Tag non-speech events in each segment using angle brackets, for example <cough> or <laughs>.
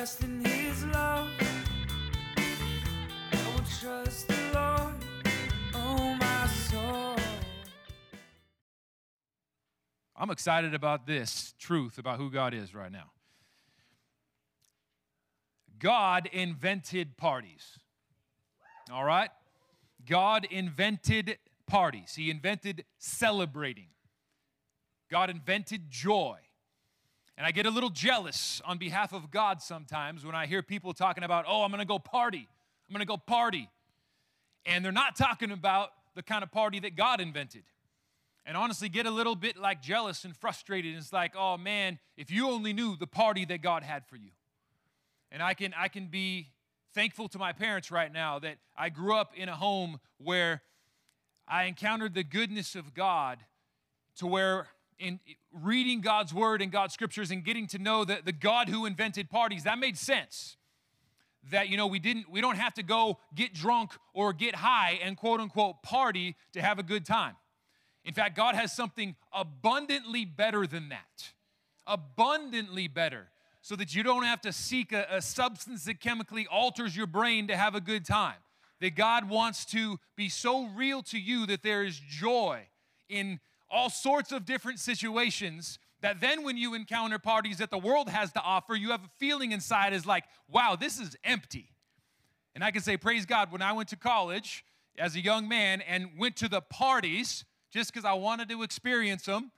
in his love. I will trust the Lord, oh my soul. I'm excited about this truth about who God is right now. God invented parties. All right? God invented parties. He invented celebrating. God invented joy. And I get a little jealous on behalf of God sometimes when I hear people talking about, oh, I'm gonna go party. I'm gonna go party. And they're not talking about the kind of party that God invented. And honestly, get a little bit like jealous and frustrated. It's like, oh man, if you only knew the party that God had for you. And I can, I can be thankful to my parents right now that I grew up in a home where I encountered the goodness of God to where in reading God's word and God's scriptures and getting to know the, the God who invented parties, that made sense. That you know we didn't we don't have to go get drunk or get high and quote unquote party to have a good time. In fact, God has something abundantly better than that. Abundantly better so that you don't have to seek a, a, substance that chemically alters your brain to have a good time. That God wants to be so real to you that there is joy in all sorts of different situations that then when you encounter parties that the world has to offer, you have a feeling inside is like, wow, this is empty. And I can say, praise God, when I went to college as a young man and went to the parties just because I wanted to experience them,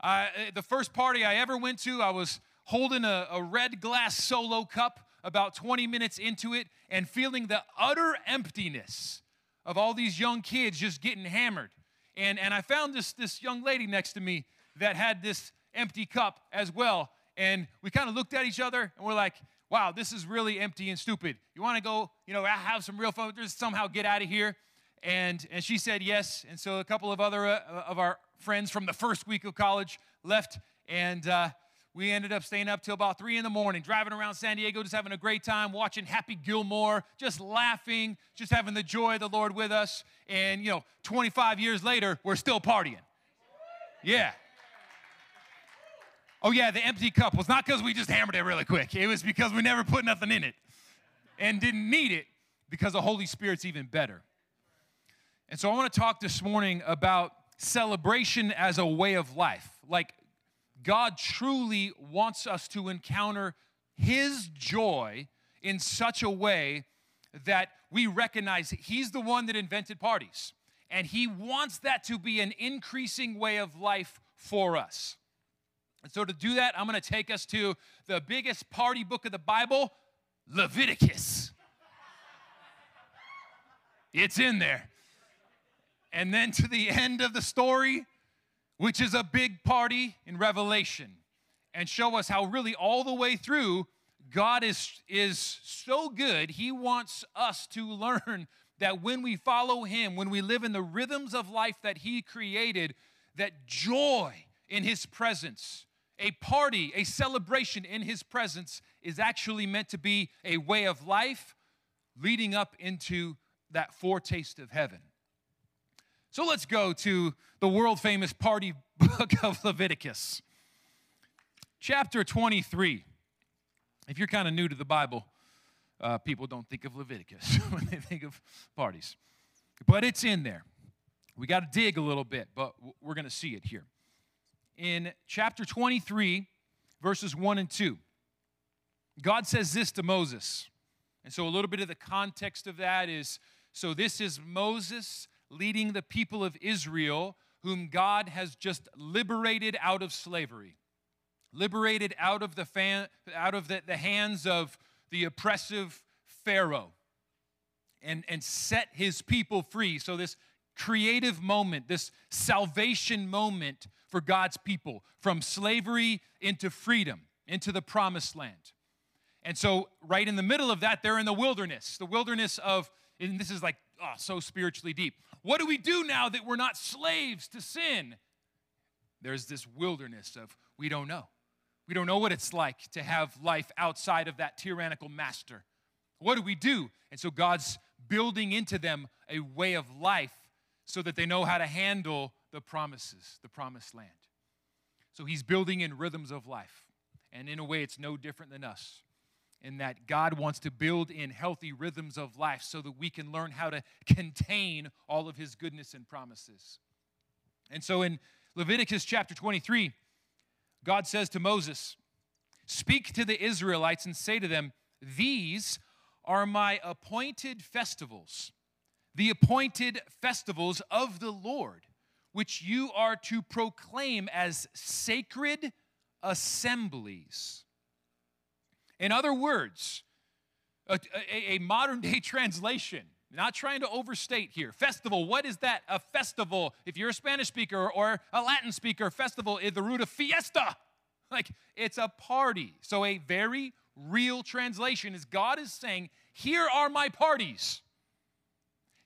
uh, the first party I ever went to, I was holding a, a red glass solo cup about 20 minutes into it and feeling the utter emptiness of all these young kids just getting hammered. And, and I found this, this young lady next to me that had this empty cup as well. And we kind of looked at each other and we're like, wow, this is really empty and stupid. You want to go, you know, have some real fun, just somehow get out of here? And, and she said yes. And so a couple of other uh, of our friends from the first week of college left. And uh, we ended up staying up till about three in the morning, driving around San Diego, just having a great time, watching Happy Gilmore, just laughing, just having the joy of the Lord with us. And, you know, 25 years later, we're still partying. Yeah. Oh, yeah, the empty cup was not because we just hammered it really quick. It was because we never put nothing in it and didn't need it because the Holy Spirit's even better. And so I want to talk this morning about celebration as a way of life. Like God truly wants us to encounter His joy in such a way that we recognize He's the one that invented parties. And He wants that to be an increasing way of life for us. And so, to do that, I'm going to take us to the biggest party book of the Bible, Leviticus. It's in there. And then to the end of the story, which is a big party in Revelation, and show us how really all the way through, God is, is so good. He wants us to <laughs> learn that when we follow Him, when we live in the rhythms of life that He created, that joy in His presence, a party, a celebration in His presence, is actually meant to be a way of life leading up into that foretaste of heaven. So let's go to the world famous party <laughs> book of Leviticus, chapter 23. If you're kind of new to the Bible, uh, people don't think of Leviticus <laughs> when they think of parties, but it's in there. We got to dig a little bit, but we're going to see it here. In chapter 23, verses 1 and 2, God says this to Moses. And so, a little bit of the context of that is so, this is Moses leading the people of Israel, whom God has just liberated out of slavery, liberated out of the, fan, out of the, the hands of the oppressive Pharaoh, and, and set his people free. So, this creative moment, this salvation moment for God's people from slavery into freedom, into the promised land. And so, right in the middle of that, they're in the wilderness, the wilderness of, and this is like oh, so spiritually deep. What do we do now that we're not slaves to sin? There's this wilderness of we don't know. We don't know what it's like to have life outside of that tyrannical master. What do we do? And so God's building into them a way of life so that they know how to handle the promises, the promised land. So he's building in rhythms of life. And in a way, it's no different than us. In that God wants to build in healthy rhythms of life so that we can learn how to contain all of his goodness and promises. And so in Leviticus chapter 23, God says to Moses, Speak to the Israelites and say to them, These are my appointed festivals, the appointed festivals of the Lord, which you are to proclaim as sacred assemblies. In other words, a, a, a modern day <laughs> translation, not trying to overstate here. Festival, what is that? A festival. If you're a Spanish speaker or a Latin speaker, festival is the root of fiesta. <laughs> Like it's a party. So a very real translation is God is saying, Here are my parties.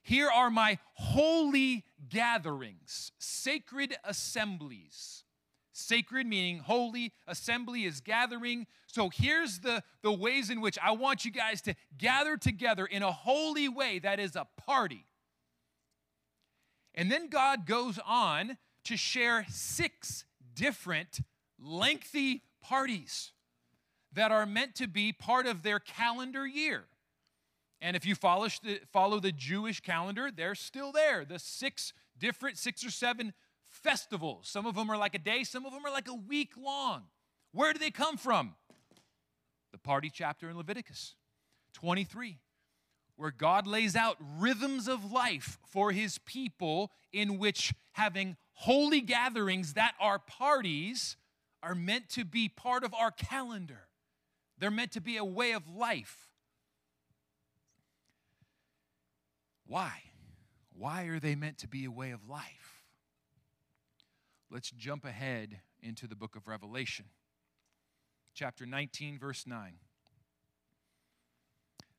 Here are my holy gatherings, sacred assemblies. Sacred meaning holy, assembly is gathering. So here's the, the ways in which I want you guys to gather together in a holy way that is a party. And then God goes on to share six different lengthy parties that are meant to be part of their calendar year. And if you follow the, follow the Jewish calendar, they're still there. The six different, six or seven festivals. Some of them are like a day, some of them are like a week long. Where do they come from? The party chapter in Leviticus 23, where God lays out rhythms of life for his people, in which having holy gatherings that are parties are meant to be part of our calendar. They're meant to be a way of life. Why? Why are they meant to be a way of life? Let's jump ahead into the book of Revelation, chapter 19, verse 9.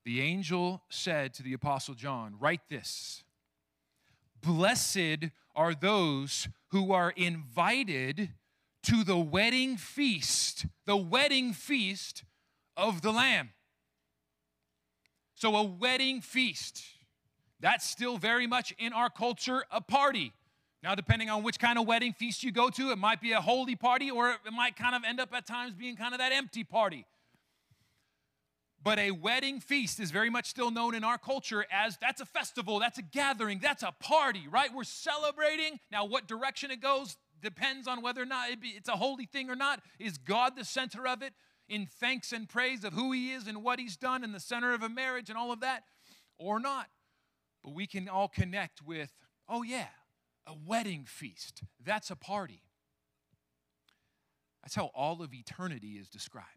The angel said to the apostle John, Write this Blessed are those who are invited to the wedding feast, the wedding feast of the Lamb. So, a wedding feast, that's still very much in our culture a party. Now, depending on which kind of wedding feast you go to, it might be a holy party or it might kind of end up at times being kind of that empty party. But a wedding feast is very much still known in our culture as that's a festival, that's a gathering, that's a party, right? We're celebrating. Now, what direction it goes, depends on whether or not it's a holy thing or not. Is God the center of it in thanks and praise of who He is and what He's done in the center of a marriage and all of that, or not? But we can all connect with, oh, yeah, a wedding feast. That's a party. That's how all of eternity is described.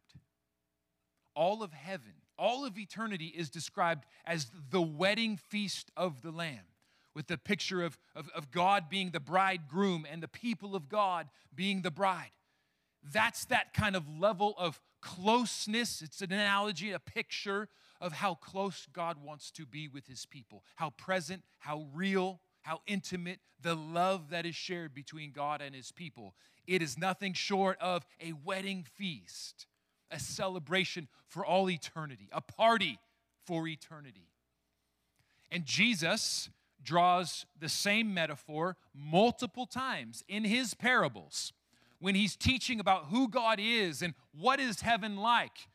All of heaven, all of eternity is described as the wedding feast of the Lamb with the picture of, of, of God being the bridegroom and the people of God being the bride. That's that kind of level of closeness. It's an analogy, a picture of how close God wants to be with his people, how present, how real, how intimate the love that is shared between God and his people. It is nothing short of a wedding feast, a celebration for all eternity, a party for eternity. And Jesus draws the same metaphor multiple times in his parables when he's teaching about who God is and what is heaven like.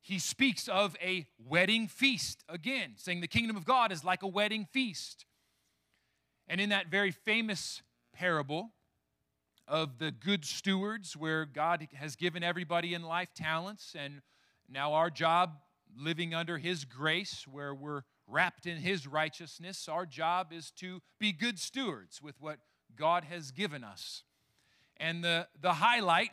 He speaks of a wedding feast again, saying the kingdom of God is like a wedding feast. And in that very famous parable of the good stewards, where God has given everybody in life talents, and now our job living under His grace, where we're wrapped in His righteousness. Our job is to be good stewards with what God has given us. And the, the highlight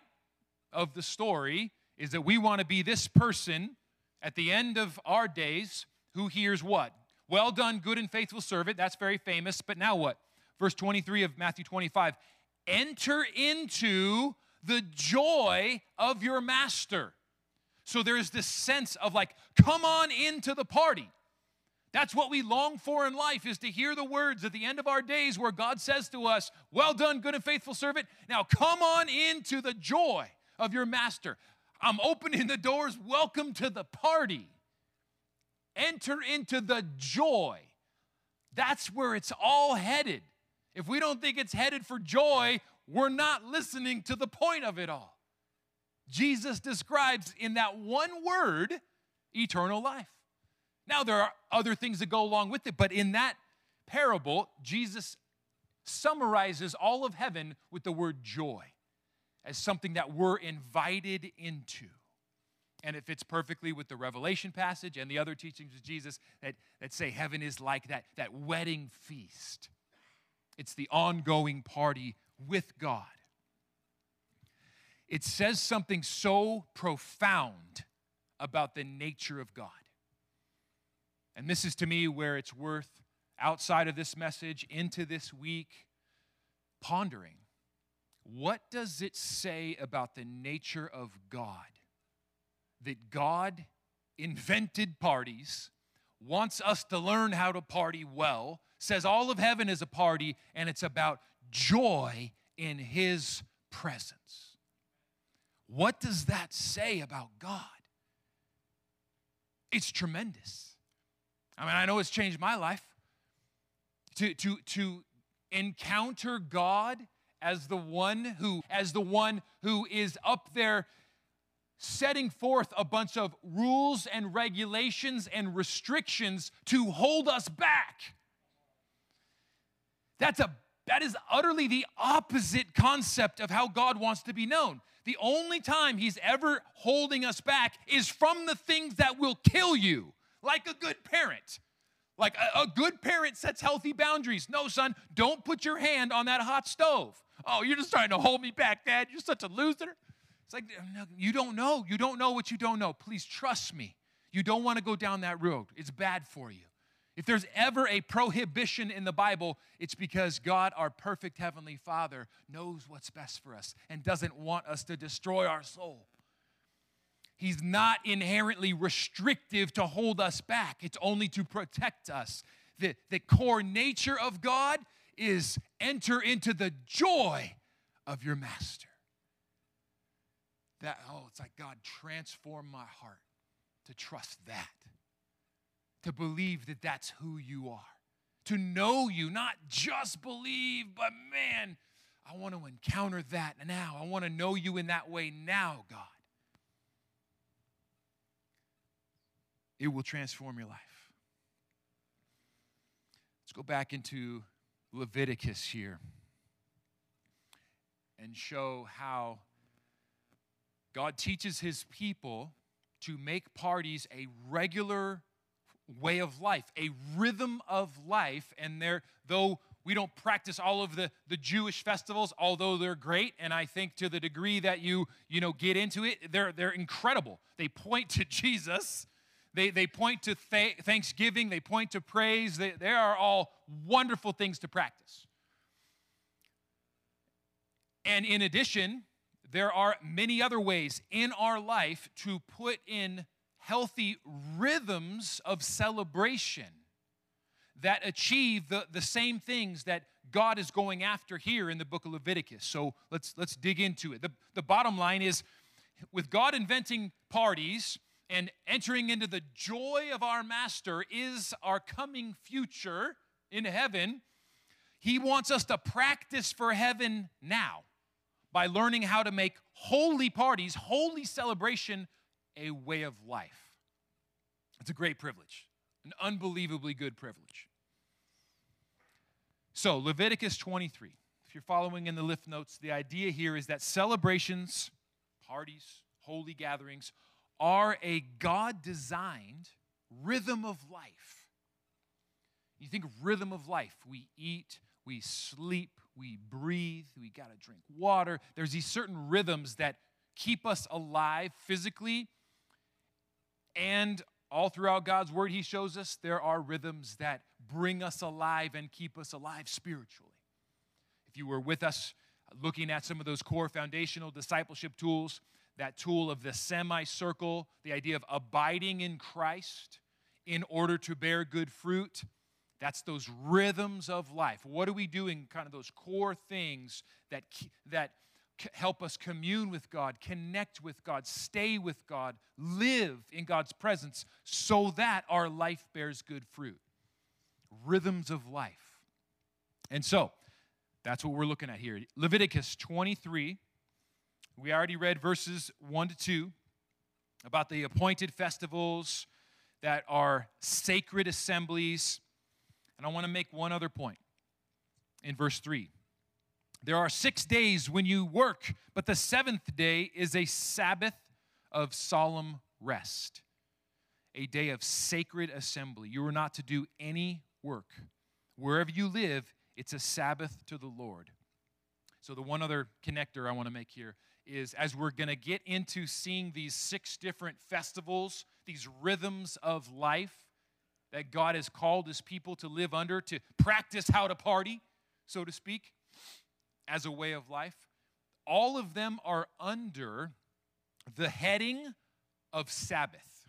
of the story is that we want to be this person at the end of our days who hears what? Well done, good and faithful servant. That's very famous. But now what? Verse 23 of Matthew 25 Enter into the joy of your master. So there's this sense of like, come on into the party. That's what we long for in life is to hear the words at the end of our days where God says to us, Well done, good and faithful servant. Now come on into the joy of your master. I'm opening the doors. Welcome to the party. Enter into the joy. That's where it's all headed. If we don't think it's headed for joy, we're not listening to the point of it all. Jesus describes in that one word eternal life. Now, there are other things that go along with it, but in that parable, Jesus summarizes all of heaven with the word joy as something that we're invited into. And it fits perfectly with the Revelation passage and the other teachings of Jesus that, that say heaven is like that, that wedding feast. It's the ongoing party with God. It says something so profound about the nature of God. And this is to me where it's worth, outside of this message, into this week, pondering. What does it say about the nature of God? That God invented parties, wants us to learn how to party well, says all of heaven is a party, and it's about joy in His presence. What does that say about God? It's tremendous. I mean, I know it's changed my life. To, to, to encounter God as the one who as the one who is up there setting forth a bunch of rules and regulations and restrictions to hold us back. That's a that is utterly the opposite concept of how God wants to be known. The only time he's ever holding us back is from the things that will kill you, like a good parent. Like a, a, good parent sets healthy boundaries. No, son, don't put your hand on that hot stove. Oh, you're just trying to hold me back, Dad. You're such a loser. It's like, you don't know. You don't know what you don't know. Please trust me. You don't want to go down that road, it's bad for you. If there's ever a prohibition in the Bible, it's because God, our perfect Heavenly Father, knows what's best for us and doesn't want us to destroy our soul. He's not inherently restrictive to hold us back, it's only to protect us. The, the core nature of God is enter into the joy of your master. That, oh, it's like God transform my heart to trust that, to believe that that's who you are, to know you, not just believe, but man, I want to encounter that now. I want to know you in that way now, God. it will transform your life. Let's go back into Leviticus here and show how God teaches his people to make parties a regular way of life, a rhythm of life. And there, though we don't practice all of the, the Jewish festivals, although they're great, and I think to the degree that you, you know, get into it, they're, they're incredible. They point to <laughs> Jesus they, they point to th- thanksgiving, they point to praise. They, they are all wonderful things to practice. And in addition, there are many other ways in our life to put in healthy rhythms of celebration that achieve the, the same things that God is going after here in the book of Leviticus. So let's, let's dig into it. The, the bottom line is with God inventing parties, and entering into the joy of our Master is our coming future in heaven. He wants us to practice for heaven now by learning how to make holy parties, holy celebration, a way of life. It's a great privilege, an unbelievably good privilege. So, Leviticus 23. If you're following in the lift notes, the idea here is that celebrations, parties, holy gatherings are a God designed rhythm of life. You think of rhythm of life. We eat, we sleep, we breathe, we got to drink water. There's these certain rhythms that keep us alive physically. And all throughout God's word, He shows us there are rhythms that bring us alive and keep us alive spiritually. If you were with us uh, looking at some of those core foundational discipleship tools, that tool of the semicircle, the idea of abiding in Christ in order to bear good fruit. That's those rhythms of life. What are we doing? Kind of those core things that, that help us commune with God, connect with God, stay with God, live in God's presence so that our life bears good fruit. Rhythms of life. And so, that's what we're looking at here. Leviticus 23 we already read verses 1 to 2. about the appointed festivals that are sacred assemblies. And I want to make one other point in verse 3. There are six days when you work, but the seventh day is a Sabbath of solemn rest, a day of sacred assembly. You are not to do any work. Wherever you live, it's a Sabbath to the Lord. So, the one other connector I want to make here is as we're going to get into seeing these six different festivals, these rhythms of life that God has called his people to live under, to practice how to party, so to speak, as a way of life, all of them are under the heading of Sabbath.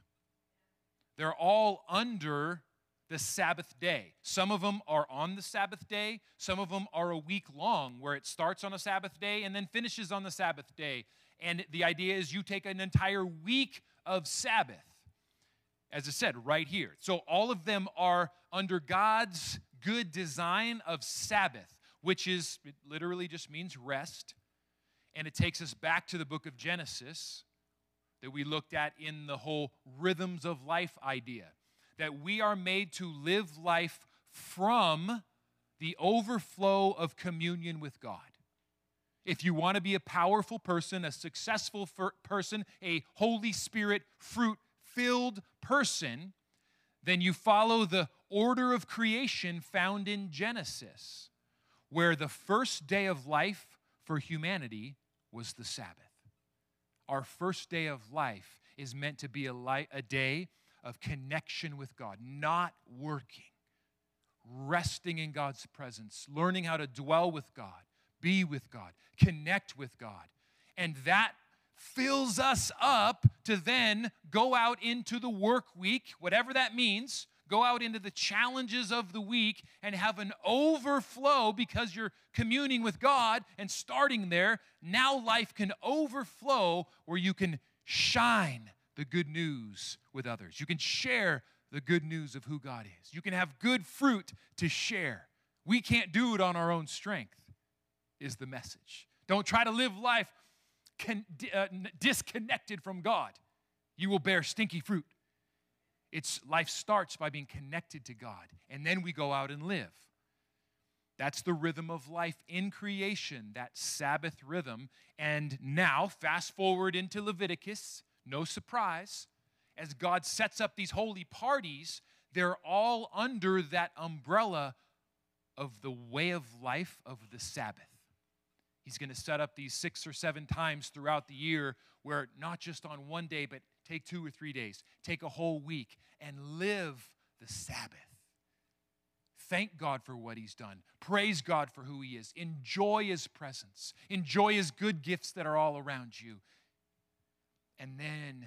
They're all under the Sabbath day. Some of them are on the Sabbath day, some of them are a week long, where it starts on a Sabbath day and then finishes on the Sabbath day. And the idea is you take an entire week of Sabbath, as I said, right here. So all of them are under God's good design of Sabbath, which is, it literally just means rest. And it takes us back to the book of Genesis that we looked at in the whole rhythms of life idea that we are made to live life from the overflow of communion with God. If you want to be a powerful person, a successful person, a Holy Spirit fruit filled person, then you follow the order of creation found in Genesis, where the first day of life for humanity was the Sabbath. Our first day of life is meant to be a, light, a day of connection with God, not working, resting in God's presence, learning how to dwell with God, be with God, connect with God. And that fills us up to then go out into the work week, whatever that means, go out into the challenges of the week and have an overflow because you're communing with God and starting there. Now life can overflow where you can shine the good news with others. You can share the good news of who God is. You can have good fruit to share. We can't do it on our own strength, is the message. Don't try to live life con- uh, disconnected from God. You will bear stinky fruit. It's life starts by being connected to God, and then we go out and live. That's the rhythm of life in creation, that Sabbath rhythm. And now, fast forward into Leviticus, no surprise, as God sets up these holy parties, they're all under that umbrella of the way of life of the Sabbath. He's going to set up these six or seven times throughout the year where not just on one day, but take two or three days, take a whole week, and live the Sabbath. Thank God for what He's done. Praise God for who He is. Enjoy His presence. Enjoy His good gifts that are all around you and then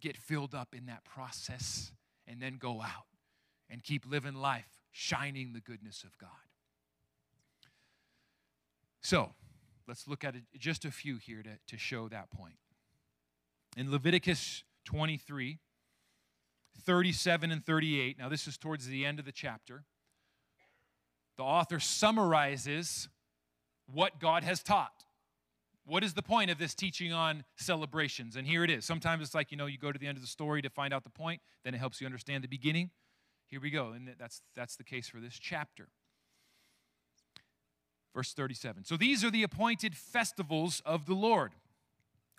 get filled up in that process and then go out and keep living life shining the goodness of God. So, let's look at just a few here to, to show that point. In Leviticus 23, 37 and 38, now this is towards the end of the chapter, the author summarizes what God has taught. What is the point of this teaching on celebrations? And here it is. Sometimes it's like, you know, you go to the end of the story to find out the point, then it helps you understand the beginning. Here we go. And that's, that's the case for this chapter. Verse 37. So these are the appointed festivals of the Lord,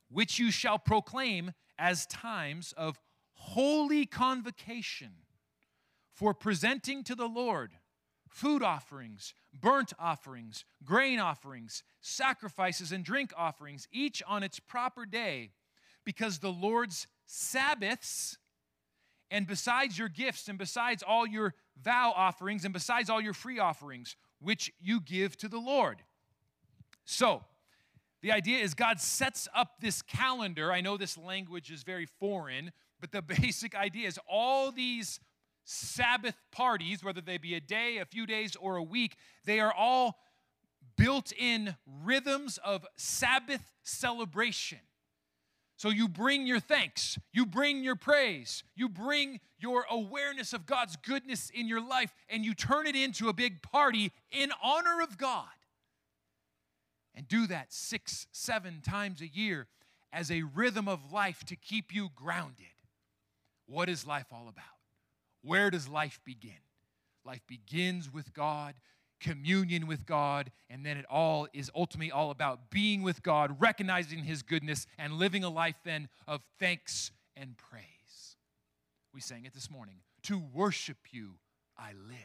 which you shall proclaim as times of holy convocation for presenting to the Lord food offerings, burnt offerings, grain offerings, sacrifices, and drink offerings, each on its proper day, because the Lord's Sabbaths, and besides your gifts, and besides all your vow offerings, and besides all your free offerings, which you give to the Lord. So, the idea is God sets up this calendar. I know this language is very foreign, but the <laughs> basic idea is all these Sabbath parties, whether they be a day, a few days, or a week, they are all built in rhythms of Sabbath celebration. So you bring your thanks, you bring your praise, you bring your awareness of God's goodness in your life, and you turn it into a big party in honor of God. And do that six, seven times a year as a rhythm of life to keep you grounded. What is life all about? Where does life begin? Life begins with God, communion with God, and then it all is ultimately all about being with God, recognizing His goodness, and living a life then of thanks and praise. We sang it this morning. To worship you, I live.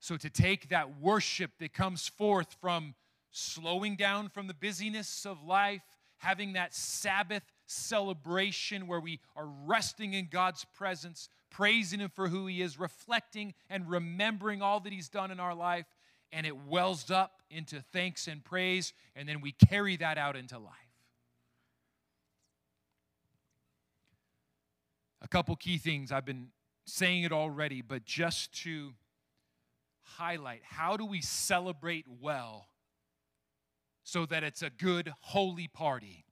So, to take that worship that comes forth from slowing down from the busyness of life, having that Sabbath celebration where we are resting in God's presence, praising Him for who He is, reflecting and remembering all that He's done in our life, and it wells up into thanks and praise, and then we carry that out into life. A couple key things I've been saying it already, but just to highlight how do we celebrate well so that it's a good, holy party?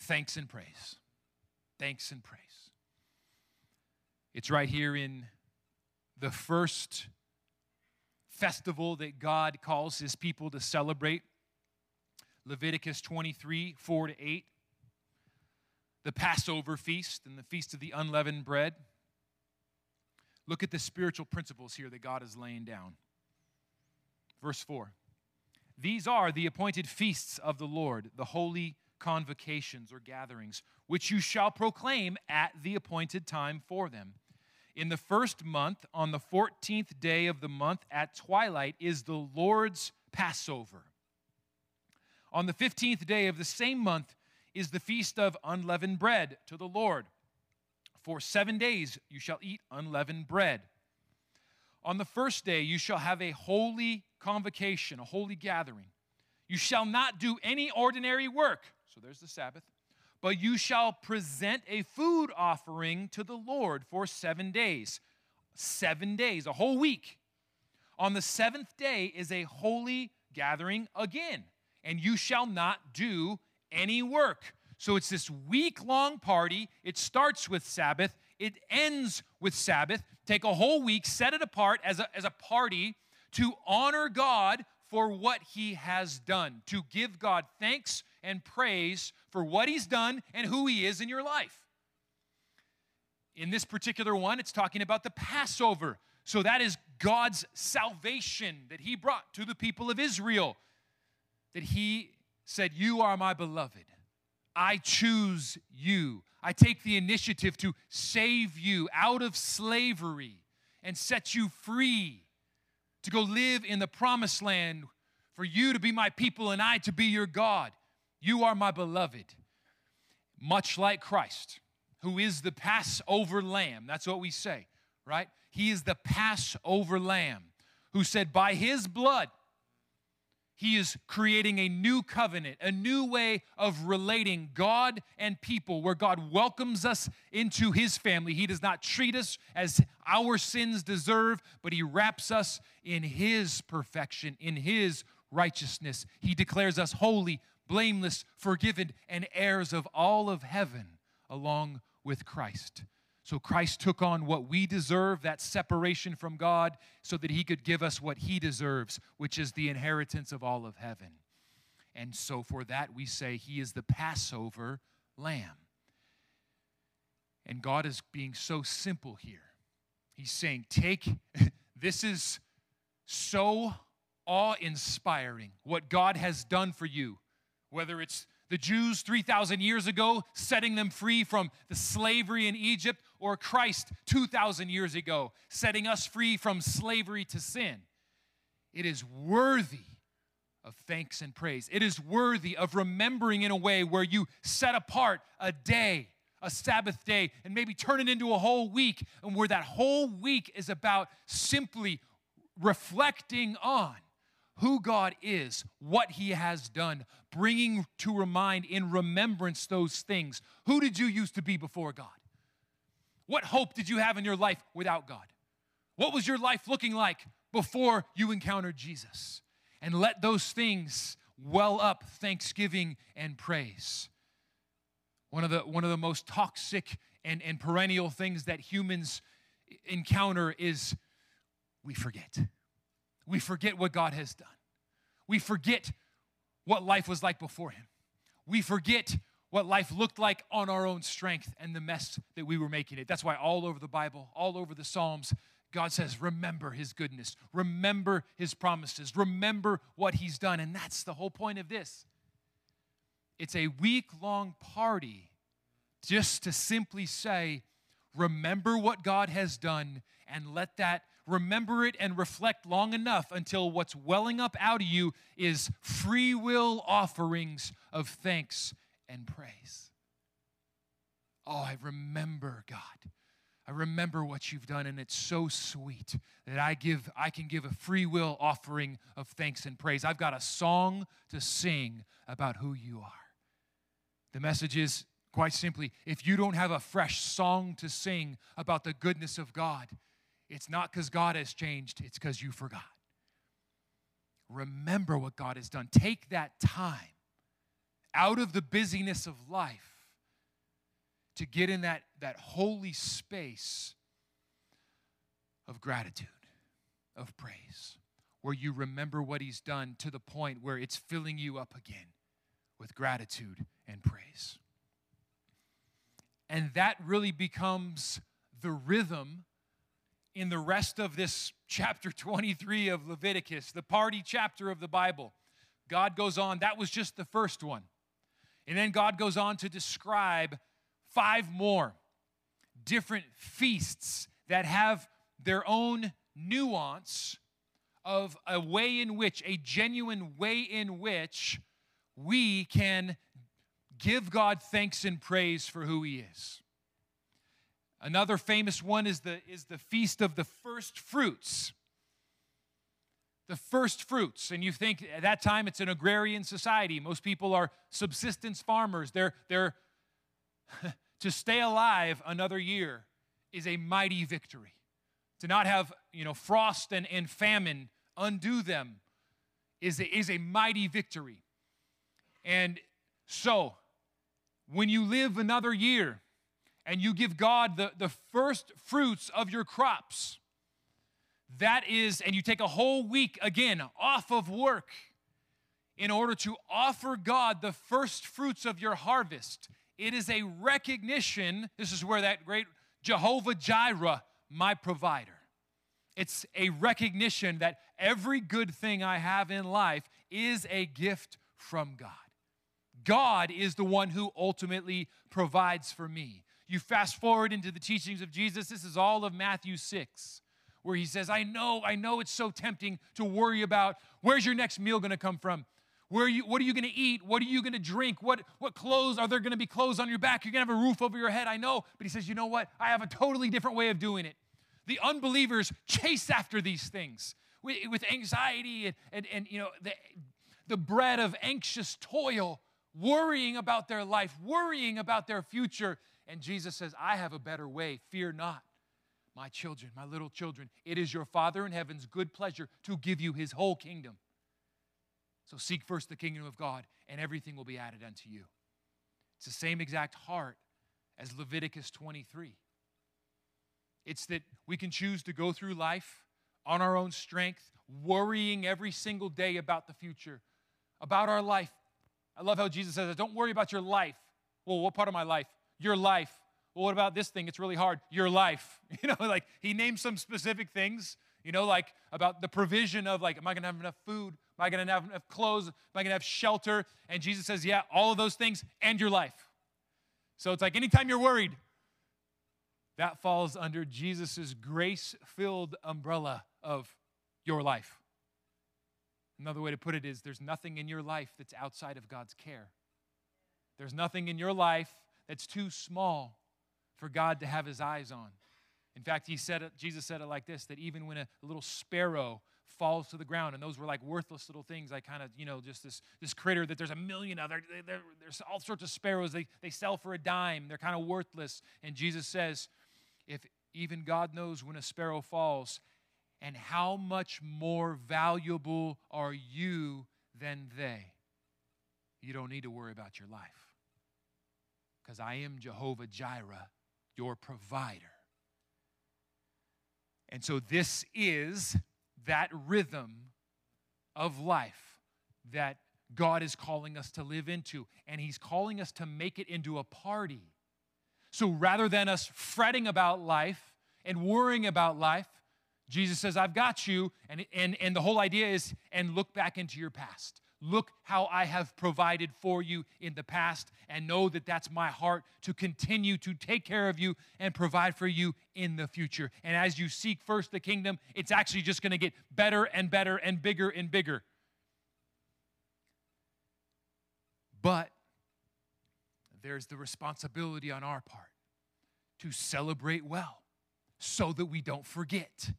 Thanks and praise. Thanks and praise. It's right here in the first festival that God calls his people to celebrate Leviticus 23 4 to 8 the Passover feast and the feast of the unleavened bread. Look at the spiritual principles here that God is laying down. Verse 4 These are the appointed feasts of the Lord, the holy convocations or gatherings, which you shall proclaim at the appointed time for them. In the first month, on the 14th day of the month at twilight, is the Lord's Passover. On the 15th day of the same month, is the feast of unleavened bread to the Lord. For seven days you shall eat unleavened bread. On the first day you shall have a holy convocation, a holy gathering. You shall not do any ordinary work. So there's the Sabbath. But you shall present a food offering to the Lord for seven days. Seven days, a whole week. On the seventh day is a holy gathering again, and you shall not do any work. So it's this week long party. It starts with Sabbath, it ends with Sabbath. Take a whole week, set it apart as a, as a party to honor God for what He has done, to give God thanks and praise for what He's done and who He is in your life. In this particular one, it's talking about the Passover. So that is God's salvation that He brought to the people of Israel. That He said, You are my beloved. I choose you. I take the initiative to save you out of slavery and set you free to go live in the promised land for you to be my people and I to be your God. You are my beloved. Much like Christ, who is the Passover lamb. That's what we say, right? He is the Passover lamb who said, By his blood, he is creating a new covenant, a new way of relating God and people, where God welcomes us into His family. He does not treat us as our sins deserve, but He wraps us in His perfection, in His righteousness. He declares us holy, blameless, forgiven, and heirs of all of heaven along with Christ. So Christ took on what we deserve, that separation from God, so that he could give us what he deserves, which is the inheritance of all of heaven. And so for that we say he is the Passover lamb. And God is being so simple here. He's saying, Take, <laughs> this is so awe inspiring what God has done for you, whether it's the Jews 3,000 years ago, setting them free from the slavery in Egypt, or Christ 2,000 years ago, setting us free from slavery to sin. It is worthy of thanks and praise. It is worthy of remembering in a way where you set apart a day, a Sabbath day, and maybe turn it into a whole week, and where that whole week is about simply reflecting on who God is, what He has done, bringing to remind in remembrance those things. Who did you used to be before God? What hope did you have in your life without God? What was your life looking like before you encountered Jesus? And let those things well up thanksgiving and praise. One of the, one of the most toxic and, and perennial things that humans encounter is we forget. We forget what God has done. We forget what life was like before Him. we forget what life looked like on our own strength and the mess that we were making it. That's why all over the Bible, all over the Psalms, God says, Remember his goodness, remember his promises, remember what he's done. And that's the whole point of this. It's a week long party just to simply say, Remember what God has done and let that remember it and reflect long enough until what's welling up out of you is free will offerings of thanks and praise. Oh, I remember, God. I remember what you've done, and it's so sweet that I give I can give a free will offering of thanks and praise. I've got a song to sing about who you are. The message is quite simply if you don't have a fresh song to sing about the goodness of God, it's not because God has changed, it's because you forgot. Remember what God has done. Take that time out of the busyness of life to get in that, that holy space of gratitude, of praise, where you remember what He's done to the point where it's filling you up again with gratitude and praise. And that really becomes the rhythm in the rest of this chapter 23 of Leviticus, the party chapter of the Bible. God goes on, that was just the first one. And then God goes on to describe five more different feasts that have their own nuance of a way in which, a genuine way in which we can give God thanks and praise for who He is. Another famous one is the, is the Feast of the First Fruits. The first fruits. And you think at that time it's an agrarian society. Most people are subsistence farmers. They're, they're <laughs> to stay alive another year is a mighty victory. To not have, you know, frost and, and famine undo them is a, is a mighty victory. And so, when you live another year, and you give God the, the first fruits of your crops. That is, and you take a whole week again off of work in order to offer God the first fruits of your harvest. It is a recognition, this is where that great Jehovah Jireh, my provider. It's a recognition that every good thing I have in life is a gift from God. God is the one who ultimately provides for me. You fast forward into the teachings of Jesus, this is all of Matthew 6, where he says, I know, I know it's so tempting to worry about where's your next meal gonna come from? Where are you, what are you gonna eat? What are you gonna drink? What, what clothes? Are there gonna be clothes on your back? You're gonna have a roof over your head, I know. But he says, you know what? I have a totally different way of doing it. The unbelievers chase after these things with, with anxiety and, and, and you know, the, the bread of anxious toil, worrying about their life, worrying about their future. And Jesus says, I have a better way. Fear not, my children, my little children. It is your Father in heaven's good pleasure to give you his whole kingdom. So seek first the kingdom of God, and everything will be added unto you. It's the same exact heart as Leviticus 23. It's that we can choose to go through life on our own strength, worrying every single day about the future, about our life. I love how Jesus says, Don't worry about your life. Well, what part of my life? Your life. Well, what about this thing? It's really hard. Your life. <laughs> You know, like he names some specific things, you know, like about the provision of like, am I to have enough food? Am I to have enough clothes? Am I to have shelter? And Jesus says, yeah, all of those things and your life. So it's like anytime you're worried, that falls under Jesus' grace filled umbrella of your life. Another way to put it is there's nothing in your life that's outside of God's care. There's nothing in your life that's too small for God to have his eyes on. In fact, he said it, Jesus said it like this that even when a little sparrow falls to the ground, and those were like worthless little things, like kind of, you know, just this, this critter that there's a million of. There, there, there's all sorts of sparrows. They, they sell for a dime, they're kind of worthless. And Jesus says, if even God knows when a sparrow falls, and how much more valuable are you than they? You don't need to worry about your life because I am Jehovah Jireh, your provider. And so, this is that rhythm of life that God is calling us to live into, and He's calling us to make it into a party. So rather than us fretting about life and worrying about life, Jesus says, I've got you. And, and, and the whole idea is, and look back into your past. Look how I have provided for you in the past, and know that that's my heart to continue to take care of you and provide for you in the future. And as you seek first the kingdom, it's actually just going to get better and better and bigger and bigger. But there's the responsibility on our part to celebrate well so that we don't forget.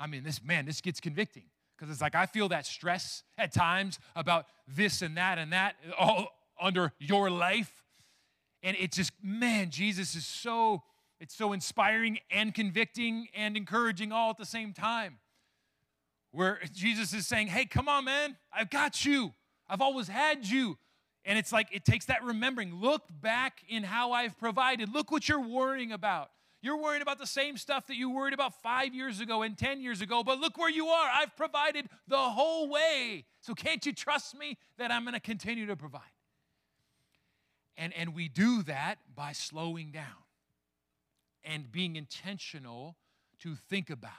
I mean, this man, this gets convicting because it's like I feel that stress at times about this and that and that uh, all under your life. And it's just, man, Jesus is so, it's so inspiring and convicting and encouraging all at the same time. Where Jesus is saying, hey, come on, man, I've got you. I've always had you. And it's like it takes that remembering. Look back in how I've provided. Look what you're worrying about. You're worrying about the same stuff that you worried about five years ago and 10 years ago, but look where you are. I've provided the whole way. So can't you trust me that I'm going to continue to provide? And, and we do that by slowing down and being intentional to think about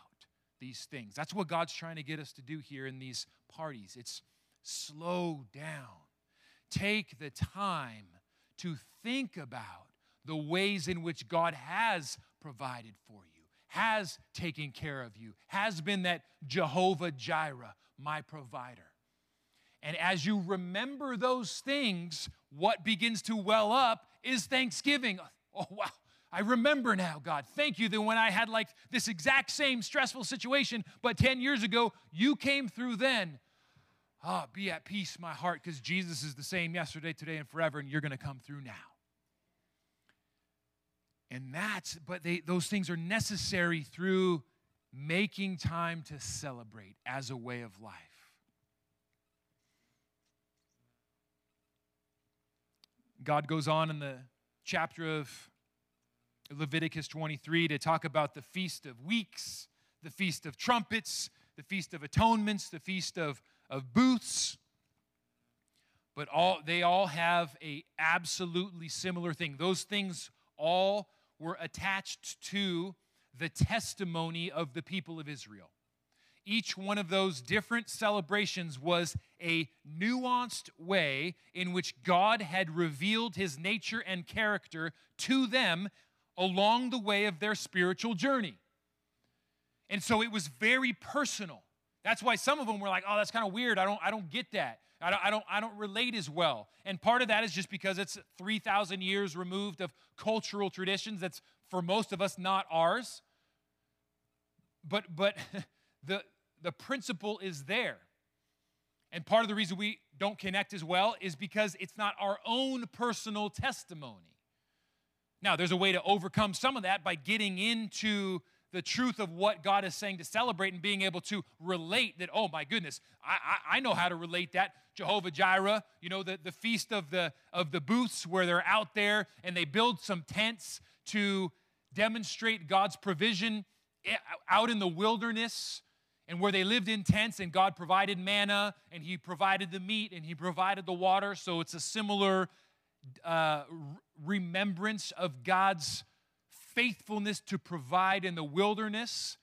these things. That's what God's trying to get us to do here in these parties. It's slow down. Take the time to think about the ways in which God has provided for you, has taken care of you, has been that Jehovah Jireh, my provider. And as you remember those things, what begins to well up is thanksgiving. <laughs> Oh, wow. I remember now, God. Thank you that when I had like this exact same stressful situation, but 10 years ago, you came through then. Ah, oh, be at peace, my heart, because Jesus is the same yesterday, today, and forever, and you're going to come through now. And that's, but they, those things are necessary through making time to celebrate as a way of life. God goes on in the chapter of Leviticus 23 to talk about the Feast of Weeks, the Feast of Trumpets, the Feast of Atonements, the Feast of, of Booths. But all they all have a absolutely similar thing. Those things all were attached to the testimony of the people of Israel. Each one of those different celebrations was a nuanced way in which God had revealed his nature and character to them along the way of their spiritual journey. And so it was very personal. That's why some of them were like, oh, that's kind of weird. I don't, I don't get that. I don't, I, don't, I don't relate as well. And part of that is just because it's 3,000 years removed of cultural traditions that's for most of us not ours. But, but <laughs> the, the principle is there. And part of the reason we don't connect as well is because it's not our own personal testimony. Now, there's a way to overcome some of that by getting into the truth of what God is saying to celebrate and being able to relate that, oh my goodness, I, I, I, know how to relate that. Jehovah Jireh, you know, the, the feast of the of the booths where they're out there and they build some tents to demonstrate God's provision eh, out in the wilderness and where they lived in tents and God provided manna and he provided the meat and he provided the water. So it's a similar uh, remembrance of God's faithfulness to provide in the wilderness.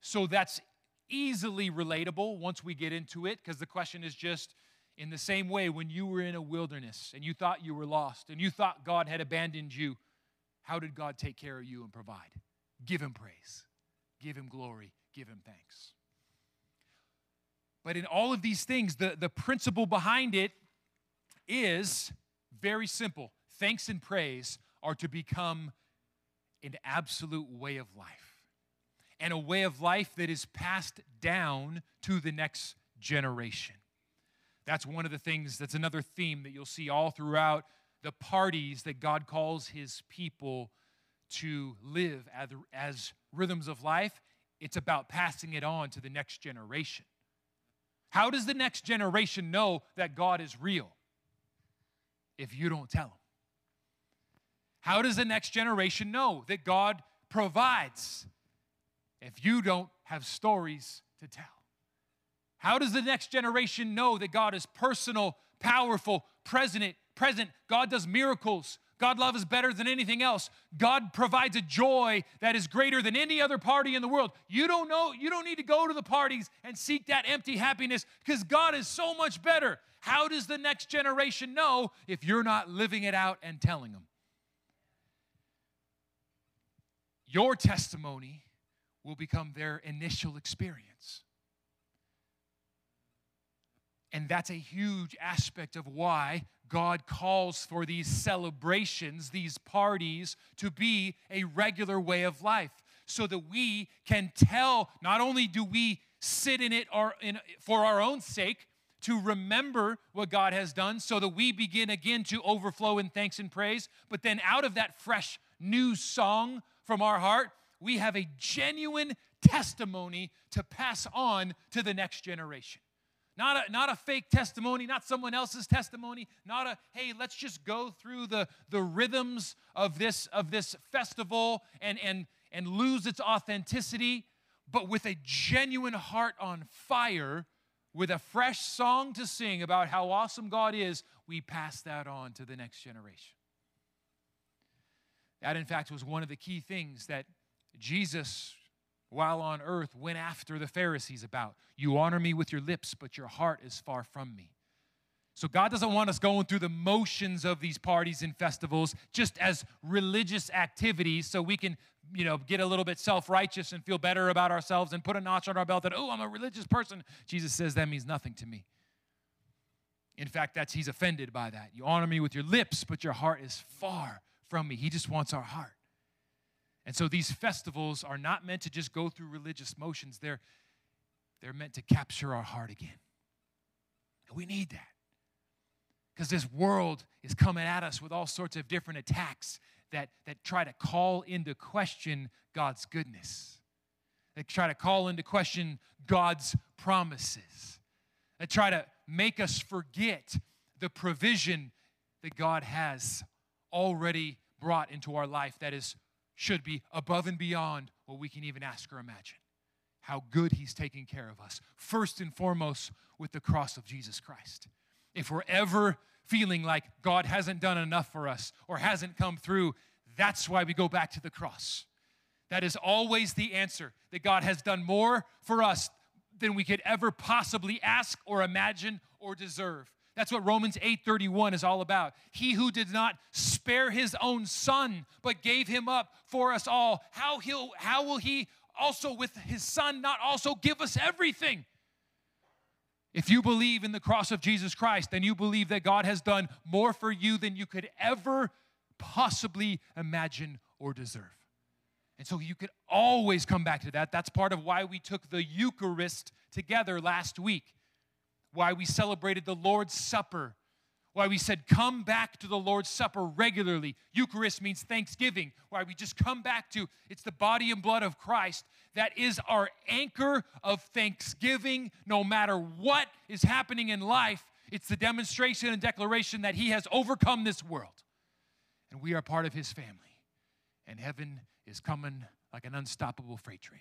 So that's easily relatable once we get into it, because the question is just in the same way when you were in a wilderness and you thought you were lost and you thought God had abandoned you, how did God take care of you and provide? Give him praise, give him glory, give him thanks. But in all of these things, the, the principle behind it is very simple. Thanks and praise are to become an absolute way of life and a way of life that is passed down to the next generation. That's one of the things, that's another theme that you'll see all throughout the parties that God calls his people to live as, as rhythms of life. It's about passing it on to the next generation. How does the next generation know that God is real? If you don't tell them. How does the next generation know that God provides if you don't have stories to tell? How does the next generation know that God is personal, powerful, present, present? God does miracles. God love is better than anything else. God provides a joy that is greater than any other party in the world. You don't know, you don't need to go to the parties and seek that empty happiness because God is so much better. How does the next generation know if you're not living it out and telling them? Your testimony will become their initial experience. And that's a huge aspect of why God calls for these celebrations, these parties, to be a regular way of life so that we can tell not only do we sit in it or in, for our own sake to remember what God has done so that we begin again to overflow in thanks and praise, but then out of that fresh new song from our heart, we have a genuine testimony to pass on to the next generation. Not a, not a fake testimony, not someone else's testimony, not a, hey, let's just go through the, the rhythms of this, of this festival and, and, and lose its authenticity, but with a genuine heart on fire, with a fresh song to sing about how awesome God is, we pass that on to the next generation. That, in fact, was one of the key things that Jesus while on earth went after the Pharisees about. You honor me with your lips, but your heart is far from me. So God doesn't want us going through the motions of these parties and festivals just as religious activities so we can, you know, get a little bit self-righteous and feel better about ourselves and put a notch on our belt that, oh, I'm a religious person. Jesus says that means nothing to me. In fact, that's he's offended by that. You honor me with your lips, but your heart is far from me. He just wants our heart. And so these festivals are not meant to just go through religious motions, they're, they're meant to capture our heart again. And we need that. Because this world is coming at us with all sorts of different attacks that, that try to call into question God's goodness. They try to call into question God's promises. They try to make us forget the provision that God has already brought into our life that is should be above and beyond what we can even ask or imagine. How good He's taking care of us, first and foremost with the cross of Jesus Christ. If we're ever feeling like God hasn't done enough for us or hasn't come through, that's why we go back to the cross. That is always the answer that God has done more for us than we could ever possibly ask or imagine or deserve. That's what Romans 8:31 is all about. He who did not spare his own son but gave him up for us all, how he'll how will he also with his son not also give us everything? If you believe in the cross of Jesus Christ, then you believe that God has done more for you than you could ever possibly imagine or deserve. And so you could always come back to that. That's part of why we took the Eucharist together last week why we celebrated the Lord's Supper, why we said, come back to the Lord's Supper regularly. Eucharist means thanksgiving, why we just come back to it's the body and blood of Christ that is our anchor of thanksgiving no matter what is happening in life. It's the demonstration and declaration that He has overcome this world. And we are part of His family. And heaven is coming like an unstoppable freight train.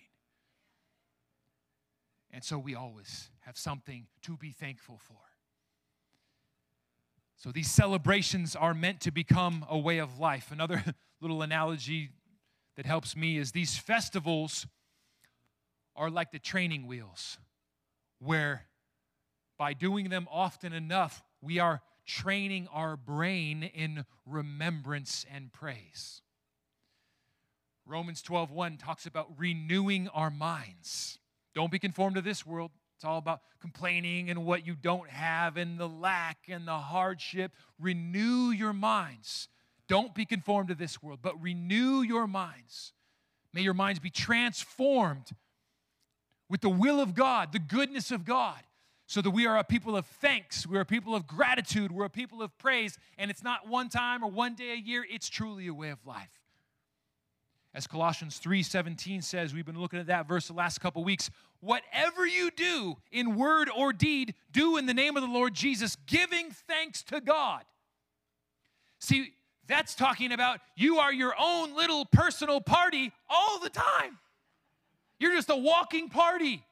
And so we always have something to be thankful for. So these celebrations are meant to become a way of life. Another <laughs> little analogy that helps me is these festivals are like the training wheels, where by doing them often enough, we are training our brain in remembrance and praise. Romans 12:1 talks about renewing our minds. Don't be conformed to this world. It's all about complaining and what you don't have and the lack and the hardship. Renew your minds. Don't be conformed to this world, but renew your minds. May your minds be transformed with the will of God, the goodness of God, so that we are a people of thanks, we're a people of gratitude, we're a people of praise, and it's not one time or one day a year, it's truly a way of life. As Colossians 3:17 says, we've been looking at that verse the last couple weeks. Whatever you do in word or deed, do in the name of the Lord Jesus, giving thanks to God. See, that's talking about you are your own little personal party all the time. You're just a walking party.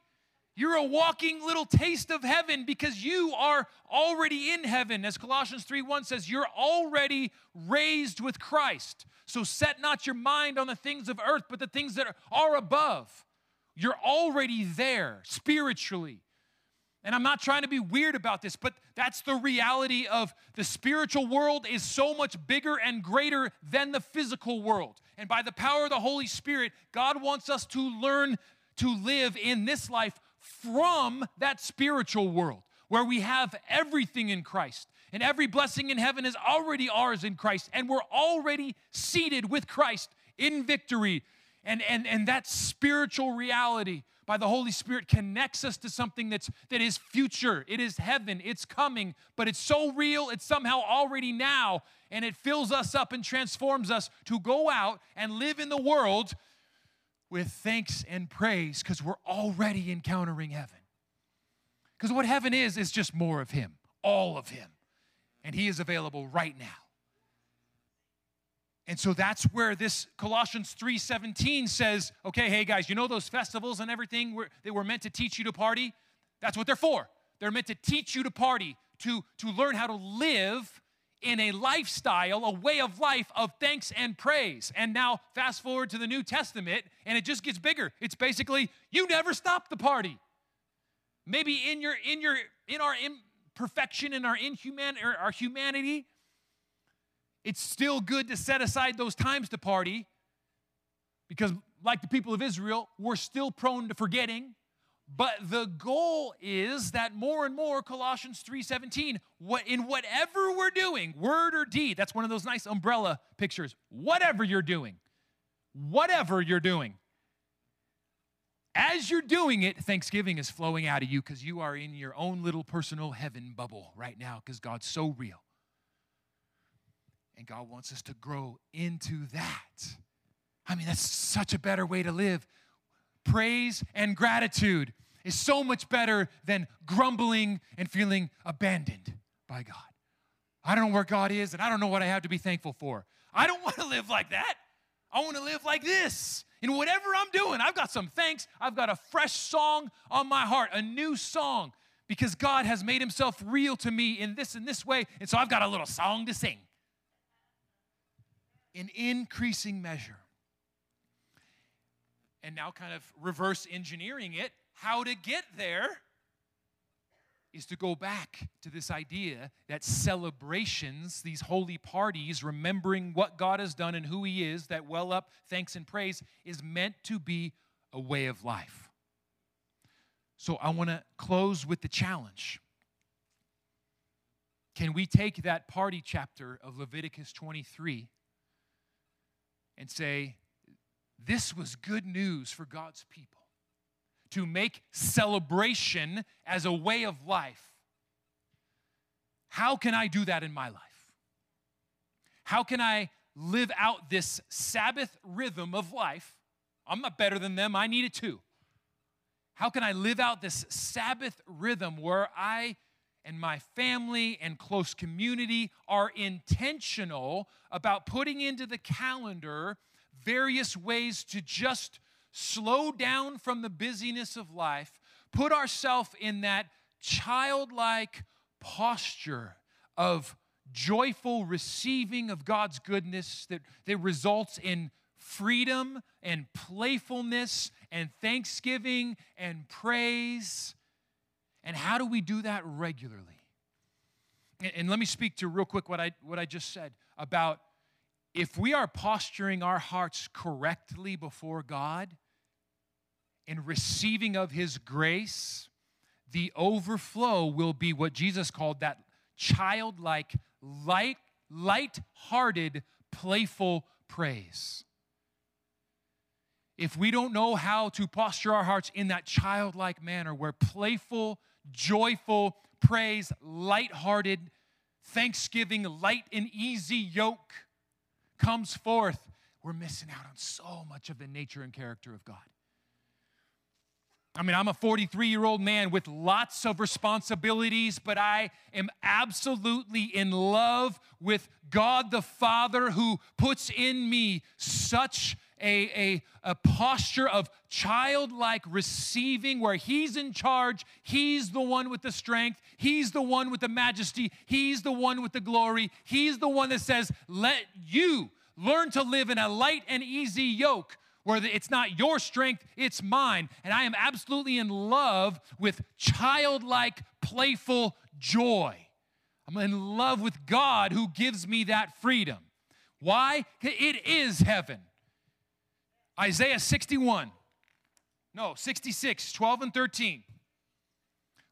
You're a walking little taste of heaven because you are already in heaven. As Colossians 3 1 says, you're already raised with Christ. So set not your mind on the things of earth, but the things that are above. You're already there spiritually. And I'm not trying to be weird about this, but that's the reality of the spiritual world is so much bigger and greater than the physical world. And by the power of the Holy Spirit, God wants us to learn to live in this life from that spiritual world where we have everything in Christ. And every blessing in heaven is already ours in Christ. And we're already seated with Christ in victory. And, and, and that spiritual reality by the Holy Spirit connects us to something that's that is future. It is heaven. It's coming, but it's so real, it's somehow already now, and it fills us up and transforms us to go out and live in the world with thanks and praise because we're already encountering heaven. Because what heaven is, is just more of Him, all of Him. And He is available right now. And so that's where this Colossians 3:17 says, okay, hey guys, you know those festivals and everything they were meant to teach you to party? That's what they're for. They're meant to teach you to party, to, to learn how to live in a lifestyle, a way of life of thanks and praise. And now fast forward to the New Testament, and it just gets bigger. It's basically you never stop the party. Maybe in your in your in our imperfection, in our inhuman or our humanity, it's still good to set aside those times to party because, like the people of Israel, we're still prone to forgetting. But the goal is that more and more, Colossians 3:17, what in whatever we're doing, word or deed, that's one of those nice umbrella pictures. Whatever you're doing, whatever you're doing. As you're doing it, Thanksgiving is flowing out of you because you are in your own little personal heaven bubble right now because God's so real. And God wants us to grow into that. I mean, that's such a better way to live. Praise and gratitude is so much better than grumbling and feeling abandoned by God. I don't know where God is, and I don't know what I have to be thankful for. I don't <laughs> want to live like that. I want to live like this. In whatever I'm doing, I've got some thanks. I've got a fresh song on my heart, a new song, because God has made himself real to me in this and this way. And so I've got a little song to sing in increasing measure. And now, kind of reverse engineering it, how to get there is to go back to this idea that celebrations, these holy parties, remembering what God has done and who He is, that well up thanks and praise, is meant to be a way of life. So I want to close with the challenge. Can we take that party chapter of Leviticus 23 and say, This was good news for God's people. To make celebration as a way of life. How can I do that in my life? How can I live out this Sabbath rhythm of life? I'm not better than them, I need it too. How can I live out this Sabbath rhythm where I and my family and close community are intentional about putting into the calendar various ways to just slow down from the busyness of life, put ourselves in that childlike posture of joyful receiving of God's goodness that, that results in freedom and playfulness and thanksgiving and praise and how do we do that regularly? And, and let me speak to real quick what I, what I just said about if we are posturing our hearts correctly before God in receiving of His grace, the overflow will be what Jesus called that childlike, light, light-hearted, playful praise. If we don't know how to posture our hearts in that childlike manner where playful, joyful praise, light-hearted thanksgiving, light and easy yoke comes forth, we're missing out on so much of the nature and character of God. I mean, I'm a 43 year old man with lots of responsibilities, but I am absolutely in love with God the Father who puts in me such a, a, a posture of childlike receiving where he's in charge, he's the one with the strength, he's the one with the majesty, he's the one with the glory, he's the one that says, Let you learn to live in a light and easy yoke where it's not your strength, it's mine. And I am absolutely in love with childlike, playful joy. I'm in love with God who gives me that freedom. Why? It is heaven. Isaiah 61, no, 66, 12 and 13.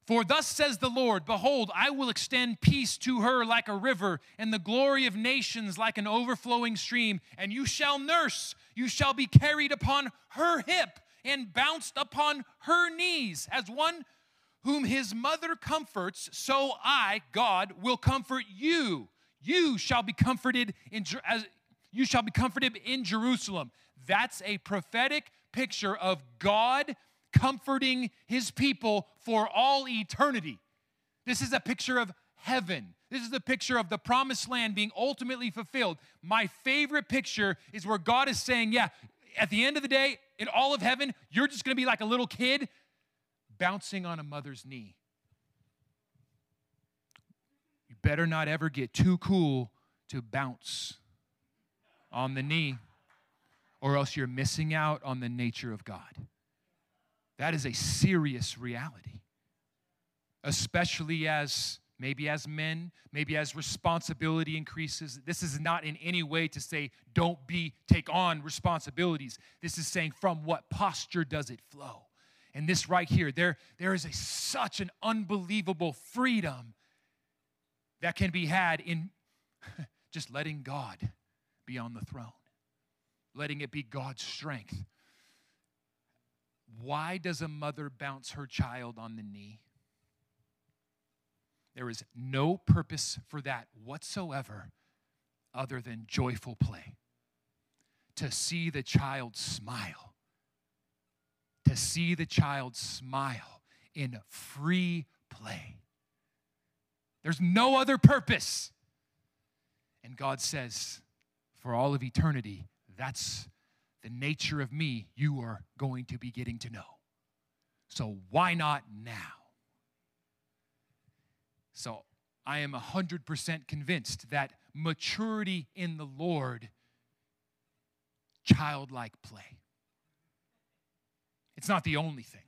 For thus says the Lord Behold, I will extend peace to her like a river, and the glory of nations like an overflowing stream. And you shall nurse, you shall be carried upon her hip and bounced upon her knees. As one whom his mother comforts, so I, God, will comfort you. You shall be comforted in as you shall be comforted in Jerusalem. That's a prophetic picture of God comforting his people for all eternity. This is a picture of heaven. This is a picture of the promised land being ultimately fulfilled. My favorite picture is where God is saying, Yeah, at the end of the day, in all of heaven, you're just gonna be like a little kid bouncing on a mother's knee. You better not ever get too cool to bounce on the knee, or else you're missing out on the nature of God. That is a serious reality, especially as maybe as men, maybe as responsibility increases. This is not in any way to say don't be take on responsibilities. This is saying from what posture does it flow? And this right here, there, there is a, such an unbelievable freedom that can be had in <laughs> just letting God be on the throne, letting it be God's strength. Why does a mother bounce her child on the knee? There is no purpose for that whatsoever other than joyful play. To see the child smile, to see the child smile in free play. There's no other purpose. And God says, for all of eternity, that's the nature of me you are going to be getting to know. So why not now? So I am 100% convinced that maturity in the Lord, childlike play. It's not the only thing,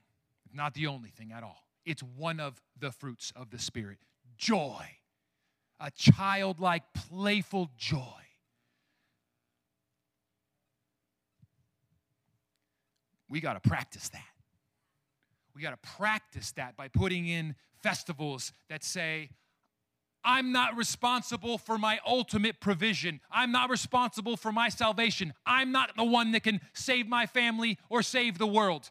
not the only thing at all. It's one of the fruits of the Spirit joy, a childlike, playful joy. We got to practice that. We got to practice that by putting in festivals that say, I'm not responsible for my ultimate provision. I'm not responsible for my salvation. I'm not the one that can save my family or save the world.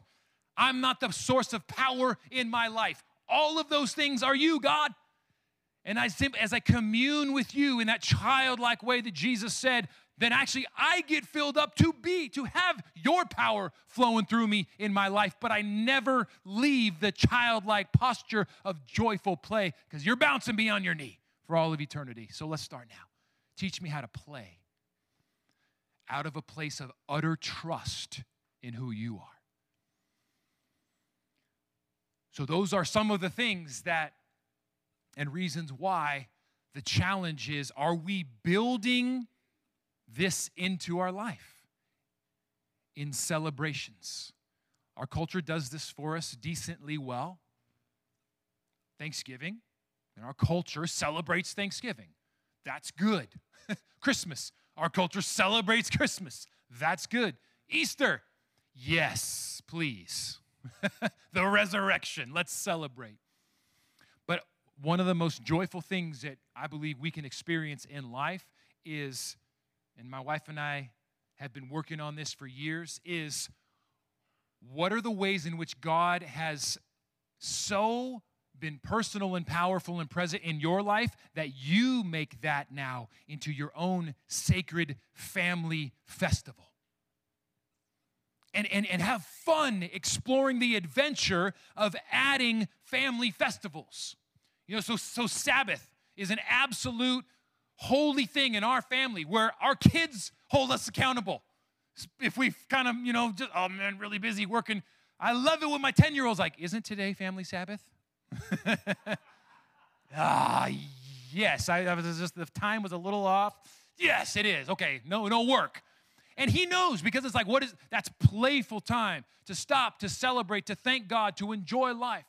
I'm not the source of power in my life. All of those things are you, God. And I, simply as I commune with you in that childlike way that Jesus said, then actually I get filled up to be, to have your power flowing through me in my life. But I never leave the childlike posture of joyful play because you're bouncing me on your knee for all of eternity. So let's start now. Teach me how to play out of a place of utter trust in who you are. So, those are some of the things that and reasons why the challenge is are we building this into our life in celebrations. Our culture does this for us decently well. Thanksgiving, and our culture celebrates Thanksgiving. That's good. <laughs> Christmas, our culture celebrates Christmas. That's good. Easter, yes, please. <laughs> the resurrection, let's celebrate. But one of the most joyful things that I believe we can experience in life is and my wife and I have been working on this for years, is what are the ways in which God has so been personal and powerful and present in your life that you make that now into your own sacred family festival. And, and, and have fun exploring the adventure of adding family festivals. You know, so, so Sabbath is an absolute holy thing in our family where our kids hold us accountable. if we've kind of, you know, just, oh man, really busy working. I love it when my 10 year old's like, isn't today family Sabbath? <laughs> ah, yes. I, I was just, the time was a little off. Yes, it is. Okay, no, no work. And he knows because it's like, what is that's playful time to stop, to celebrate, to thank God, to enjoy life.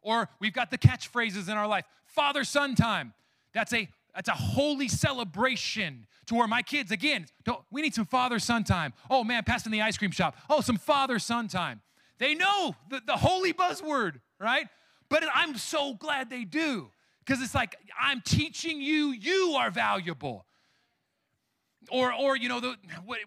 Or we've got the catchphrases in our life father son time. That's a that's a holy celebration to where my kids again don't we need some father son time. Oh man passing the ice cream shop. Oh some father son time. They know the, the holy buzzword right? But i'm so glad they do because it's like i'm teaching you you are valuable. Or or you know the,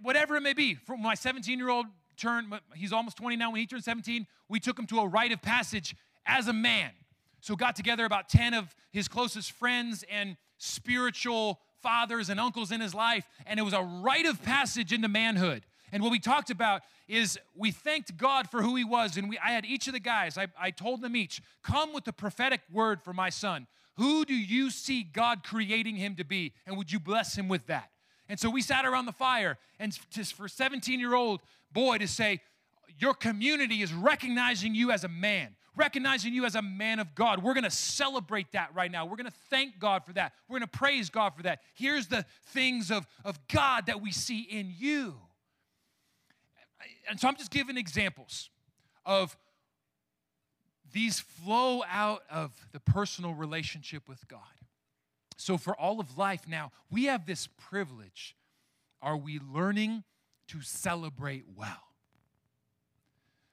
whatever it may be. From my 17 year old turn he's almost 20 now. When he turned 17 we took him to a rite of passage as a man. So got together about 10 of his closest friends and spiritual fathers and uncles in his life, and it was a rite of passage into manhood. And what we talked about is we thanked God for who he was. And we, I had each of the guys, I, I told them each, come with the prophetic word for my son. Who do you see God creating him to be? And would you bless him with that? And so we sat around the fire, and just for 17 year old boy to say, Your community is recognizing you as a man recognizing you as a man of God. We're going to celebrate that right now. We're going to thank God for that. We're going to praise God for that. Here's the things of, of God that we see in you. And so I'm just giving examples of these flow out of the personal relationship with God. So for all of life now, we have this privilege. Are we learning to celebrate well?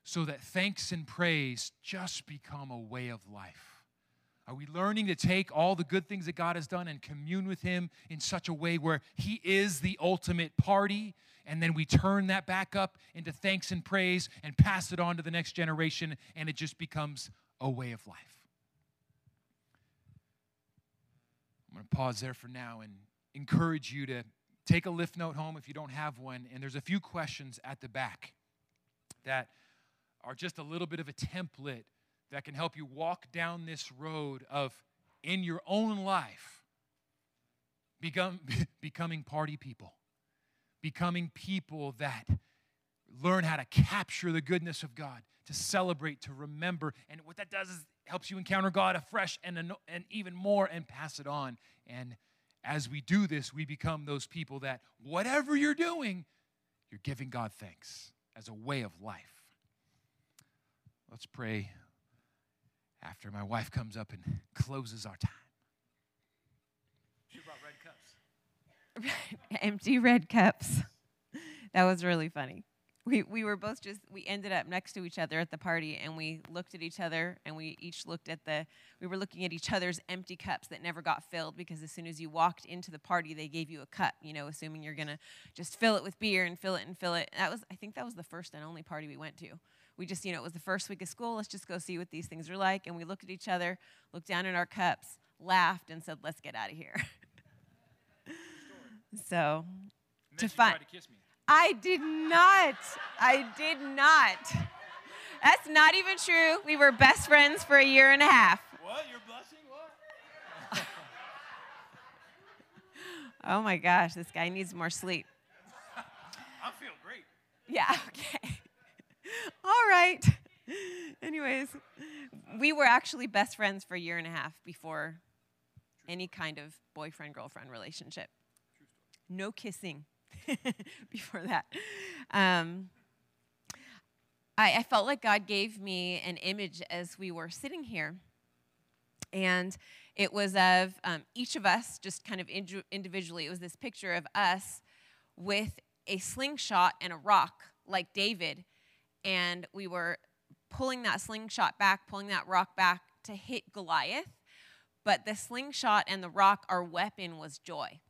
So that thanks and praise just become a way of life? Are we learning to take all the good things that God has done and commune with Him in such a way where He is the ultimate party? And then we turn that back up into thanks and praise and pass it on to the next generation, and it just becomes a way of life. I'm going to pause there for now and encourage you to take a lift note home if you don't have one. And there's a few questions at the back that are just a little bit of a template that can help you walk down this road of, in your own life, become, <laughs> becoming party people, becoming people that learn how to capture the goodness of God, to celebrate, to remember. And what that does is helps you encounter God afresh and, and even more and pass it on. And as we do this, we become those people that whatever you're doing, you're giving God thanks as a way of life. Let's pray after my wife comes up and closes our time. She brought red cups. <laughs> Empty red cups. That was really funny. We, we were both just, we ended up next to each other at the party and we looked at each other and we each looked at the, we were looking at each other's empty cups that never got filled because as soon as you walked into the party, they gave you a cup, you know, assuming you're going to just fill it with beer and fill it and fill it. That was, I think that was the first and only party we went to we just, you know, it was the first week of school. Let's just go see what these things are like. And we looked at each other, looked down at our cups, laughed, and said, let's get out of here. <laughs> so, to find. I did not. I did not. That's not even true. We were best friends for a year and a half. What? You're blushing? What? <laughs> oh my gosh, this guy needs more sleep. <laughs> I feel great. Yeah, okay. All right. <laughs> Anyways, we were actually best friends for a year and a half before any kind of boyfriend girlfriend relationship. No kissing <laughs> before that. Um, I, I felt like God gave me an image as we were sitting here. And it was of um, each of us, just kind of individually, it was this picture of us with a slingshot and a rock, like David and we were pulling that slingshot back, pulling that rock back to hit Goliath. But the slingshot and the rock, our weapon was joy.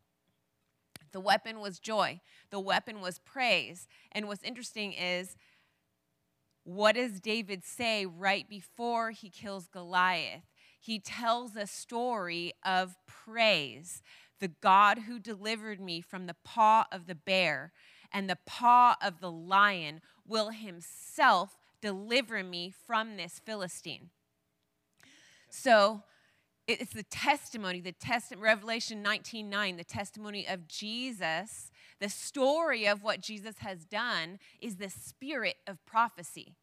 The weapon was joy. The weapon was praise. And what's interesting is, what does David say right before he kills Goliath? He tells a story of praise. The God who delivered me from the paw of the bear and the paw of the lion will himself deliver me from this Philistine. So it's the testimony, the test Revelation 19:9, the testimony of Jesus The story of what Jesus has done is the spirit of prophecy.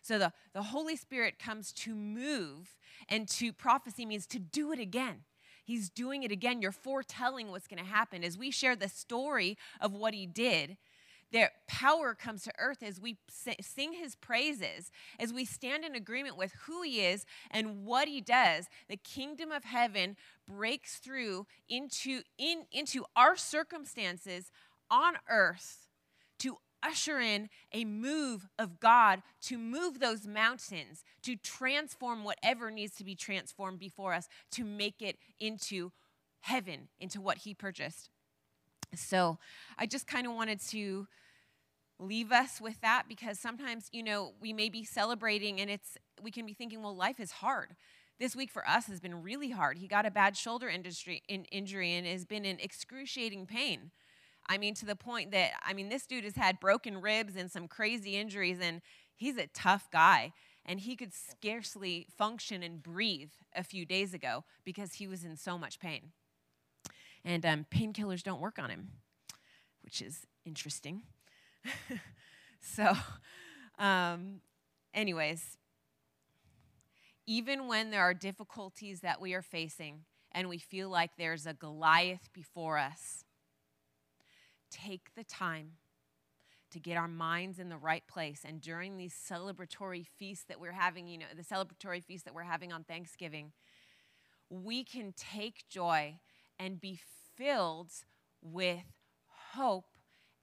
So the, the Holy Spirit comes to move, and to prophecy means to do it again. He's doing it again. You're foretelling what's going to happen. As we share the story of what he did, their power comes to earth as we sing his praises, as we stand in agreement with who he is and what he does. The kingdom of heaven breaks through into, in, into our circumstances on earth to usher in a move of God to move those mountains, to transform whatever needs to be transformed before us, to make it into heaven, into what he purchased. So I just kind of wanted to leave us with that because sometimes, you know, we may be celebrating and it's we can be thinking, well, life is hard. This week for us has been really hard. He got a bad shoulder industry, in, injury and has been in excruciating pain. I mean, to the point that, I mean, this dude has had broken ribs and some crazy injuries, and he's a tough guy. And he could scarcely function and breathe a few days ago because he was in so much pain. And um, painkillers don't work on him, which is interesting. <laughs> so, um, anyways, even when there are difficulties that we are facing and we feel like there's a Goliath before us, take the time to get our minds in the right place. And during these celebratory feasts that we're having, you know, the celebratory feast that we're having on Thanksgiving, we can take joy and be filled with hope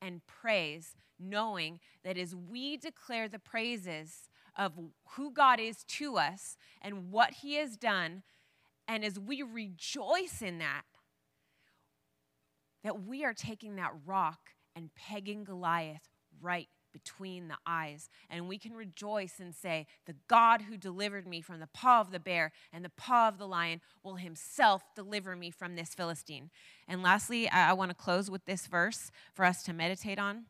and praise, knowing that as we declare the praises of who God is to us and what He has done, and as we rejoice in that, that we are taking that rock and pegging Goliath right between the eyes. And we can rejoice and say, The God who delivered me from the paw of the bear and the paw of the lion will himself deliver me from this Philistine. And lastly, I, I want to close with this verse for us to meditate on.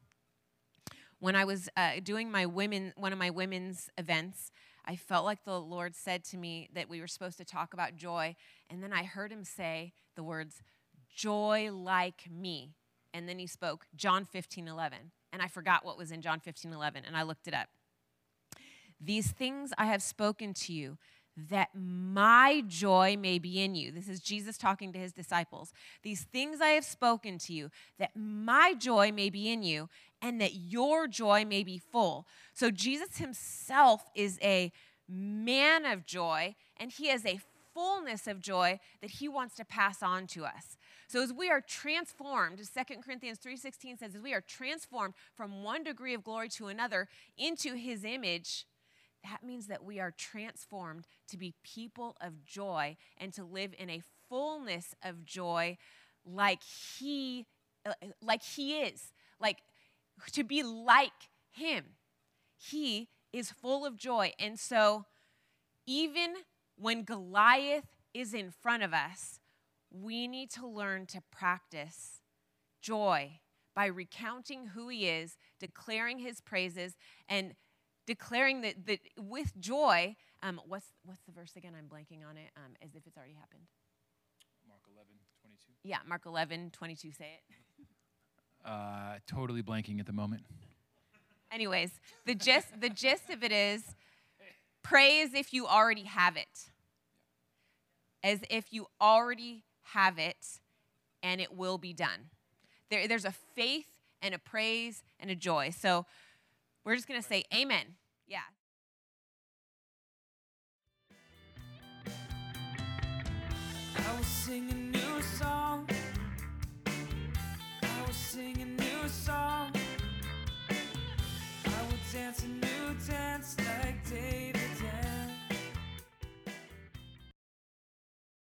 When I was uh, doing my women, one of my women's events, I felt like the Lord said to me that we were supposed to talk about joy. And then I heard him say the words, joy like me. And then he spoke John 15, 11 and I forgot what was in John 15 11, and I looked it up. These things I have spoken to you, that my joy may be in you. This is Jesus talking to his disciples. These things I have spoken to you, that my joy may be in you, and that your joy may be full. So Jesus himself is a man of joy, and he has a fullness of joy that he wants to pass on to us. So as we are transformed, as 2 Corinthians 3:16 says, as we are transformed from one degree of glory to another into his image, that means that we are transformed to be people of joy and to live in a fullness of joy like he uh, like he is, like to be like him. He is full of joy. And so even when Goliath is in front of us, we need to learn to practice joy by recounting who he is, declaring his praises, and declaring that, that with joy, um, what's, what's the verse again? I'm blanking on it, um, as if it's already happened. Mark 11, 22. Yeah, Mark 11, 22, say it. <laughs> Uh, totally blanking at the moment. Anyways, the gist, the gist of it is praise if you already have it. As if you already have it, and it will be done. There, there's a faith and a praise and a joy. So we're just going to say amen. Yeah. I will sing a new song. I will sing a new song. I will dance a new dance like David.